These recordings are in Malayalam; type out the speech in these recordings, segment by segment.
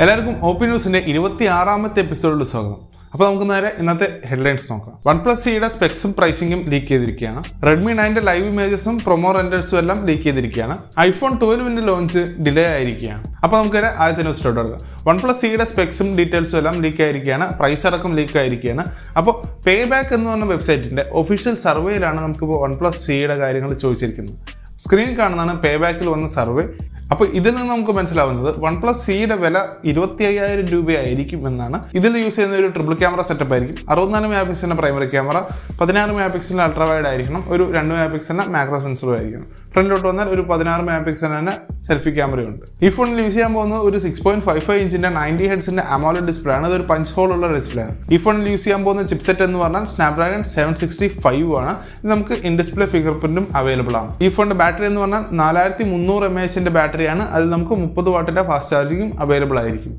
എല്ലാവർക്കും ഓപ്പി ന്യൂസിന്റെ ഇരുപത്തി ആറാമത്തെ എപ്പിസോഡിൽ സ്വാഗതം. അപ്പോൾ നമുക്ക് നേരെ ഇന്നത്തെ ഹെഡ്ലൈൻസ് നോക്കാം. വൺ പ്ലസ് സിയുടെ സ്പെക്സും പ്രൈസിംഗും ലീക്ക് ചെയ്തിരിക്കുകയാണ്. റെഡ്മി നയന്റെ ലൈവ് ഇമേജസും പ്രൊമോ റെൻഡേഴ്സും എല്ലാം ലീക്ക് ചെയ്തിരിക്കുകയാണ്. ഐഫോൺ ട്വൽവിന്റെ ലോഞ്ച് ഡിലേ ആയിരിക്കുകയാണ്. അപ്പോൾ നമുക്ക് നേരെ ആദ്യത്തെ ന്യൂസ് എടുക്കാം വൺ പ്ലസ് സിയുടെ സ്പെക്സും ഡീറ്റെയിൽസും എല്ലാം ലീക്ക് ആയിരിക്കുകയാണ്. പ്രൈസ് അടക്കം ലീക്ക് ആയിരിക്കുകയാണ്. അപ്പോൾ പേ ബാക്ക് എന്ന് പറഞ്ഞ വെബ്സൈറ്റിന്റെ ഒഫീഷ്യൽ സർവേയിലാണ് നമുക്കിപ്പോൾ വൺ പ്ലസ് സിയുടെ കാര്യങ്ങൾ ചോദിച്ചിരിക്കുന്നത്. സ്ക്രീൻ കാണുന്നതാണ് പേ ബാക്കിൽ വന്ന സർവേ അപ്പോൾ ഇതിൽ നിന്ന് നമുക്ക് മനസ്സിലാവുന്നത് വൺ പ്ലസ് സിയുടെ വില ഇരുപത്തി അയ്യായിരം രൂപയായിരിക്കും എന്നാണ്. ഇതിൽ യൂസ് ചെയ്യുന്ന ഒരു ട്രിപ്പിൾ ക്യാമറ സെറ്റപ്പ് ആയിരിക്കും. അറുപത്തിനാല് മെഗാ പിക്സലിന്റെ പ്രൈമറി ക്യാമറ പതിനാറ് മെഗാ പിക്സലിന്റെ അൾട്രാ വൈഡ് ആയിരിക്കണം ഒരു രണ്ട് മെഗാ പിക്സലിന്റെ മാക്രോ സെൻസറും ആയിരിക്കണം. ഫ്രണ്ടിലോട്ട് വന്നാൽ ഒരു പതിനാറ് മെഗാ പിക്സലിന് സെൽഫി ക്യാമറയുണ്ട് ഈ ഫോണിൽ യൂസ് ചെയ്യാൻ പോകുന്നത് ഒരു സിക്സ് പോയിന്റ് ഫൈവ് ഫൈവ് ഇഞ്ചിന്റെ നയന്റി ഹെഡ്സിന്റെ അമോല ഡിസ്പ്ലേ ആണ്. അതൊരു പഞ്ച് ഹോൾ ഉള്ള ഡിസ്പ്ലേ ആണ്. ഈ ഫോണിൽ യൂസ് ചെയ്യാൻ പോകുന്ന ചിപ്സെറ്റ് എന്ന് പറഞ്ഞാൽ സ്നാപ്ഡ്രാഗൺ സെവൻ സിക്സ്റ്റി ഫൈവ് ആണ്. ഇത് നമുക്ക് ഇൻ ഡിസ്പ്ലേ ഫിംഗർ പ്രിന്റും അവൈലബിൾ ആണ്. ഈ ഫോണിന്റെ ബാറ്ററി എന്ന് പറഞ്ഞാൽ നാലായിരത്തി മുന്നൂറ് എം എച്ചിന്റെ ബാറ്ററിയാണ് അതിൽ നമുക്ക് മുപ്പത് വാട്ടിന്റെ ഫാസ്റ്റ് ചാർജിങ്ങും അവൈലബിൾ ആയിരിക്കും.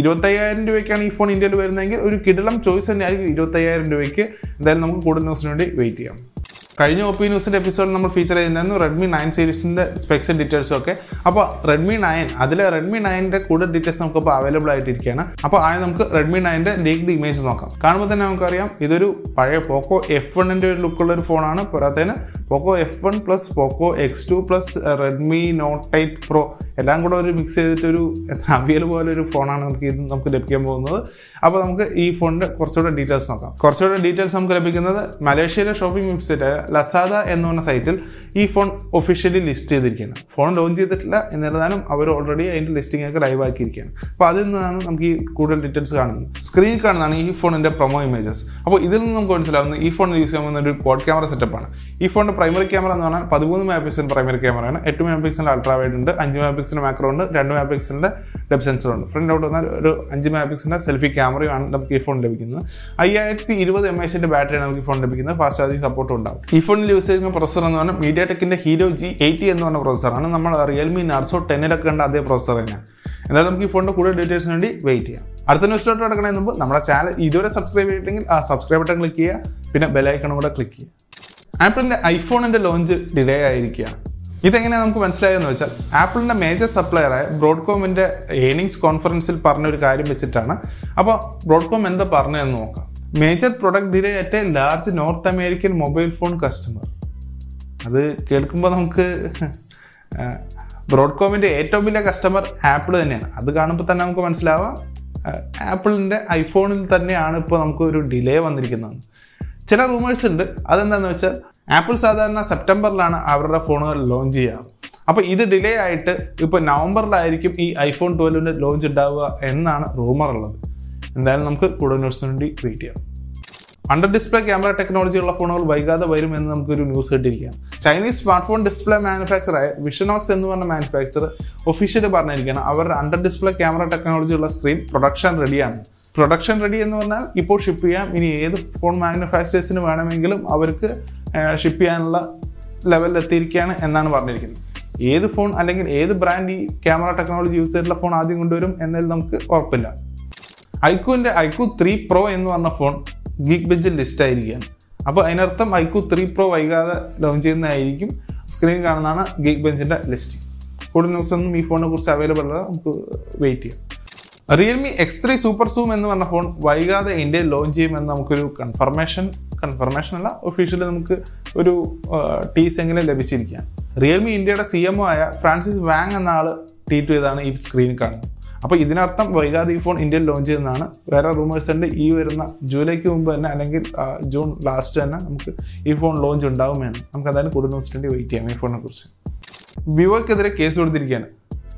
ഇരുപത്തയ്യായിരം രൂപയ്ക്കാണ് ഈ ഫോൺ ഇന്ത്യയിൽ വരുന്നതെങ്കിൽ ഒരു കിടലം ചോയ്സ് തന്നെയായിരിക്കും ഇരുപത്തയ്യായിരം രൂപയ്ക്ക് എന്തായാലും നമുക്ക് കൂടുതൽ ന്യൂസിന് വേണ്ടി വെയിറ്റ് ചെയ്യാം. കഴിഞ്ഞ ഒ പി ന്യൂസിന്റെ എപ്പിസോഡിൽ നമ്മൾ ഫീച്ചർ ചെയ്തിട്ടുണ്ടായിരുന്നു റെഡ്മി നയൻ സീരീസിന്റെ സ്പെക്സ് ഡീറ്റെയിൽസും ഒക്കെ. അപ്പോൾ റെഡ്മി നയൻ അതിൽ റെഡ്മി നയന്റെ കൂടുതൽ ഡീറ്റെയിൽസ് നമുക്ക് ഇപ്പോൾ അവൈലബിൾ ആയിട്ടിരിക്കുകയാണ്. അപ്പോൾ ആദ്യം നമുക്ക് റെഡ്മി നയന്റെ ലീക്ഡ് ഇമേജ് നോക്കാം. കാണുമ്പോൾ തന്നെ നമുക്കറിയാം ഇതൊരു പഴയ പോക്കോ എഫ് വണ്ണിന്റെ ഒരു ലുക്കുള്ള ഒരു ഫോണാണ് പോരാത്തതിന് Poco F one plus Poco X two plus Redmi Note eight Pro എല്ലാം കൂടെ ഒരു മിക്സ് ചെയ്തിട്ടൊരു അവിയൽ പോലെ ഒരു ഫോണാണ് നമുക്ക് ഇത് നമുക്ക് ലഭിക്കാൻ പോകുന്നത്. അപ്പോൾ നമുക്ക് ഈ ഫോണിന്റെ കുറച്ചുകൂടെ ഡീറ്റെയിൽസ് നോക്കാം. കുറച്ചുകൂടെ ഡീറ്റെയിൽസ് നമുക്ക് ലഭിക്കുന്നത് മലേഷ്യയിലെ ഷോപ്പിംഗ് വെബ്സൈറ്റ് ലസാദ എന്ന് പറഞ്ഞ സൈറ്റിൽ ഈ ഫോൺ ഒഫീഷ്യലി ലിസ്റ്റ് ചെയ്തിരിക്കുകയാണ്. ഫോൺ ലോഞ്ച് ചെയ്തിട്ടില്ല എന്നിരുന്നാലും അവർ ഓൾറെഡി അതിന്റെ ലിസ്റ്റിംഗ് ഒക്കെ ലൈവ് ആക്കിയിരിക്കുകയാണ്. അപ്പോൾ അതിൽ നിന്നാണ് നമുക്ക് ഈ കൂടുതൽ ഡീറ്റെയിൽസ് കാണുന്നത്. സ്ക്രീൻ കാണുന്നതാണ് ഈ ഫോണിന്റെ പ്രൊമോ ഇമേജസ് അപ്പോൾ ഇതിൽ നിന്ന് നമുക്ക് മനസ്സിലാവുന്നത് ഈ ഫോൺ യൂസ് ചെയ്യാൻ പോകുന്ന ഒരു ക്വാഡ് ക്യാമറ സെറ്റപ്പാണ് ഈ ഫോണിന്റെ പ്രൈമറി ക്യാമറ എന്ന് പറഞ്ഞാൽ പതിമൂന്ന് മെഗാ പ്രൈമറി ക്യാമറയാണ് എട്ട് മെഗാ അൾട്രാ വൈഡ് ഉണ്ട് അഞ്ച് മെഗാ മാക്രോ ഉണ്ട് രണ്ട് മെഗാ ഡെപ് സെൻസർ ഉണ്ട്. ഫ്രണ്ട് ഔട്ട് വന്നാൽ ഒരു അഞ്ച് മെഗാ സെൽഫി ക്യാമറയാണ് നമുക്ക് ഈ ഫോൺ ലഭിക്കുന്നത്. അയ്യായിരത്തി ഇരുപത് എം എച്ചിന്റെ ബാറ്ററിയാണ് നമുക്ക് ഈ ഫോൺ ലഭിക്കുന്നത്. ഫാസ്റ്റ് ചാർജിങ് സപ്പോർട്ടും ഉണ്ടാവും. ഈ യൂസ് ചെയ്യുന്ന പ്രൊസസർ എന്ന് പറഞ്ഞാൽ മീഡിയ ടെക്കിന്റെ ഹീരോ ജി എയ്റ്റി എന്ന് പറഞ്ഞ പ്രൊസസറാണ് നമ്മൾ റിയൽമി നാർസോ ടെന്നിലൊക്കെ കണ്ട അതേ പ്രൊസസർ തന്നെയാണ് എന്തായാലും നമുക്ക് ഈ ഫോണിന്റെ കൂടുതൽ ഡീറ്റെയിൽസിന് വേണ്ടി വെയിറ്റ് ചെയ്യാം. അടുത്ത ന്യൂസിലോട്ട് കിടക്കണതിന് മുമ്പ് നമ്മുടെ ചാനൽ ഇതുവരെ സബ്സ്ക്രൈബ് ചെയ്തിട്ടെങ്കിൽ ആ സബ്സ്ക്രൈബ് ബട്ടൺ ക്ലിക്ക് ചെയ്യുക. പിന്നെ ബെലൈക്കണും കൂടെ ക്ലിക്ക് ചെയ്യുക. ആപ്പിളിന്റെ ഐഫോണിന്റെ ലോഞ്ച് ഡിലേ ആയിരിക്കുകയാണ്. ഇതെങ്ങനെയാണ് നമുക്ക് മനസ്സിലായെന്ന് വെച്ചാൽ ആപ്പിളിന്റെ മേജർ സപ്ലയറായ ബ്രോഡ്കോമിന്റെ ഏണിങ്സ് കോൺഫറൻസിൽ പറഞ്ഞൊരു കാര്യം വെച്ചിട്ടാണ്. അപ്പോൾ ബ്രോഡ്കോം എന്താ പറഞ്ഞതെന്ന് നോക്കാം. Major product delay at large North American mobile phone customer അത് കേൾക്കുമ്പോൾ നമുക്ക് ബ്രോഡ്കോമിന്റെ ഏറ്റവും വലിയ കസ്റ്റമർ ആപ്പിൾ തന്നെയാണ്. അത് കാണുമ്പോൾ തന്നെ നമുക്ക് മനസ്സിലാവാം. ആപ്പിളിന്റെ ഐഫോണിൽ തന്നെയാണ് ഇപ്പോൾ നമുക്ക് ഒരു ഡിലേ വന്നിരിക്കുന്നത്. ചില റൂമേഴ്സ് ഉണ്ട്. അതെന്താണെന്ന് വെച്ചാൽ ആപ്പിൾ സാധാരണ സെപ്റ്റംബറിലാണ് അവരുടെ ഫോണുകൾ ലോഞ്ച് ചെയ്യാറ് അപ്പോൾ ഇത് ഡിലേ ആയിട്ട് ഇപ്പോൾ നവംബറിലായിരിക്കും ഈ ഐഫോൺ ട്വൽവിന്റെ ലോഞ്ച് ഉണ്ടാവുക എന്നാണ് റൂമർ ഉള്ളത്. എന്തായാലും നമുക്ക് കൂടുതൽ ന്യൂസിന് വേണ്ടി വെയിറ്റ് ചെയ്യാം. അണ്ടർ ഡിസ്പ്ലേ ക്യാമറ ടെക്നോളജി ഉള്ള ഫോണുകൾ വൈകാതെ വരും എന്ന് നമുക്കൊരു ന്യൂസ് കിട്ടിയിരിക്കുകയാണ്. ചൈനീസ് സ്മാർട്ട് ഫോൺ ഡിസ്പ്ലേ മാനുഫാക്ചറായ വിഷനോക്സ് എന്ന് പറഞ്ഞ മാനുഫാക്ചർ ഒഫീഷ്യലി പറഞ്ഞിരിക്കുകയാണ് അവരുടെ അണ്ടർ ഡിസ്പ്ലേ ക്യാമറ ടെക്നോളജി ഉള്ള സ്ക്രീൻ പ്രൊഡക്ഷൻ റെഡിയാണ് പ്രൊഡക്ഷൻ റെഡി എന്ന് പറഞ്ഞാൽ ഇപ്പോൾ ഷിപ്പ് ചെയ്യാം. ഇനി ഏത് ഫോൺ മാനുഫാക്ചേഴ്സിന് വേണമെങ്കിലും അവർക്ക് ഷിപ്പ് ചെയ്യാനുള്ള ലെവലിൽ എത്തിയിരിക്കുകയാണ് എന്നാണ് പറഞ്ഞിരിക്കുന്നത്. ഏത് ഫോൺ അല്ലെങ്കിൽ ഏത് ബ്രാൻഡ് ഈ ക്യാമറ ടെക്നോളജി യൂസ് ചെയ്തിട്ടുള്ള ഫോൺ ആദ്യം കൊണ്ടുവരും എന്നതിൽ നമുക്ക് ഉറപ്പില്ല. ഐക്യുവിന്റെ ഐക്യു ത്രീ പ്രോ എന്ന് പറഞ്ഞ ഫോൺ ഗീക്ക് ബെഞ്ചിൽ ലിസ്റ്റ് ആയിരിക്കുകയാണ്. അപ്പോൾ അതിനർത്ഥം ഐക്യു ത്രീ പ്രോ വൈകാതെ ലോഞ്ച് ചെയ്യുന്നതായിരിക്കും സ്ക്രീൻ കാണുന്നതാണ് ഗീക്ക് ബെഞ്ചിന്റെ ലിസ്റ്റ് കൂടുതൽ ന്യൂസ് ഒന്നും ഈ ഫോണിനെ കുറിച്ച് അവൈലബിൾ അല്ല. നമുക്ക് വെയിറ്റ് ചെയ്യാം. Realme X three super zoom എന്ന് പറഞ്ഞ ഫോൺ വൈകാതെ ഇന്ത്യയിൽ ലോഞ്ച് ചെയ്യുമെന്ന് നമുക്കൊരു കൺഫർമേഷൻ കൺഫർമേഷൻ അല്ല ഒഫീഷ്യലി നമുക്ക് ഒരു ടീസ് എങ്കിലും ലഭിച്ചിരിക്കുകയാണ്. റിയൽമി ഇന്ത്യയുടെ സി എം ആയ ഫ്രാൻസിസ് വാങ് എന്ന ആൾ ട്വീറ്റ് ചെയ്താണ് ഈ സ്ക്രീനിൽ കാണുന്നത്. അപ്പോൾ ഇതിനർത്ഥം വൈകാതെ ഈ ഫോൺ ഇന്ത്യയിൽ ലോഞ്ച് ചെയ്യുന്നതാണ്. വേറെ റൂമേഴ്സ് ഉണ്ട്. ഈ വരുന്ന ജൂലൈക്ക് മുമ്പ് തന്നെ അല്ലെങ്കിൽ ജൂൺ ലാസ്റ്റ് തന്നെ നമുക്ക് ഈ ഫോൺ ലോഞ്ച് ഉണ്ടാവുമെന്ന് നമുക്ക് എന്തായാലും കൂടുതൽ ദിവസത്തിന്റെ വെയിറ്റ് ചെയ്യാം ഈ ഫോണിനെ കുറിച്ച്. വിവോയ്ക്കെതിരെ കേസ് കൊടുത്തിരിക്കുകയാണ്.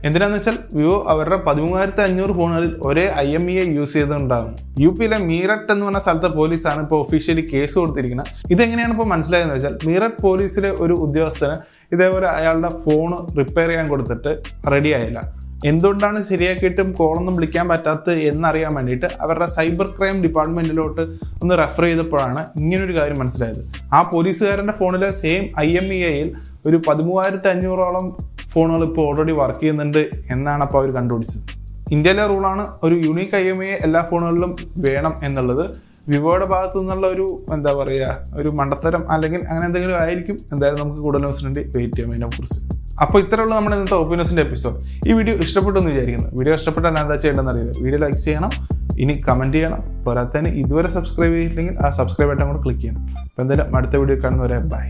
എന്തിനാന്ന് വെച്ചാൽ വിവോ അവരുടെ പതിമൂവായിരത്തി അഞ്ഞൂറ് ഫോണുകളിൽ ഒരേ I M E I use ചെയ്തുകൊണ്ടാകും U പിയിലെ മീററ്റ് എന്ന് പറഞ്ഞ സ്ഥലത്തെ പോലീസാണ് ഇപ്പോൾ ഒഫീഷ്യലി കേസ് കൊടുത്തിരിക്കുന്നത്. ഇതെങ്ങനെയാണ് ഇപ്പോൾ മനസ്സിലായതെന്ന് വെച്ചാൽ മീററ്റ് പോലീസിലെ ഒരു ഉദ്യോഗസ്ഥന് ഇതേപോലെ അയാളുടെ ഫോൺ റിപ്പയർ ചെയ്യാൻ കൊടുത്തിട്ട് റെഡി ആയില്ല. എന്തുകൊണ്ടാണ് ശരിയാക്കിയിട്ടും കോളൊന്നും വിളിക്കാൻ പറ്റാത്തത് എന്നറിയാൻ വേണ്ടിയിട്ട് അവരുടെ സൈബർ ക്രൈം ഡിപ്പാർട്ട്മെന്റിലോട്ട് ഒന്ന് റെഫർ ചെയ്തപ്പോഴാണ് ഇങ്ങനൊരു കാര്യം മനസ്സിലായത്. ആ പോലീസുകാരന്റെ ഫോണിലെ സെയിം ഐ എം ഇ ഐയിൽ ഒരു പതിമൂവായിരത്തി അഞ്ഞൂറോളം ഫോണുകൾ ഇപ്പോൾ ഓൾറെഡി വർക്ക് ചെയ്യുന്നുണ്ട് എന്നാണ് അപ്പോൾ അവർ കണ്ടുപിടിച്ചത്. ഇന്ത്യയിലെ റൂളാണ് ഒരു യുണീക്ക് ഐ എം ഐ എല്ലാ ഫോണുകളിലും വേണം എന്നുള്ളത്. വിവോയുടെ ഭാഗത്തു നിന്നുള്ള ഒരു എന്താ പറയുക ഒരു മണ്ടത്തരം അല്ലെങ്കിൽ അങ്ങനെ എന്തെങ്കിലും ആയിരിക്കും എന്തായാലും നമുക്ക് കൂടുതൽ ന്യൂസിന് വേണ്ടി വെയിറ്റ് ചെയ്യാം അതിനെക്കുറിച്ച് അപ്പോൾ ഉള്ളൂ നമ്മുടെ ഇന്നത്തെ ഒപ്പീനിയൻസിന്റെ എപ്പിസോഡ് ഈ വീഡിയോ ഇഷ്ടപ്പെട്ടു എന്ന് വിചാരിക്കുന്നു. വീഡിയോ ഇഷ്ടപ്പെട്ടാൽ എന്താ ചെയ്യേണ്ടതെന്ന് അറിയില്ല. വീഡിയോ ലൈക്ക് ചെയ്യണം. ഇനി കമന്റ് ചെയ്യണം. പോരാത്തതിന് ഇതുവരെ സബ്സ്ക്രൈബ് ചെയ്തിട്ടില്ലെങ്കിൽ ആ സബ്സ്ക്രൈബ് ബട്ടൺ കൂടെ ക്ലിക്ക് ചെയ്യണം. അപ്പോൾ എന്തായാലും അടുത്ത വീഡിയോ കാണുന്നവരെ ബൈ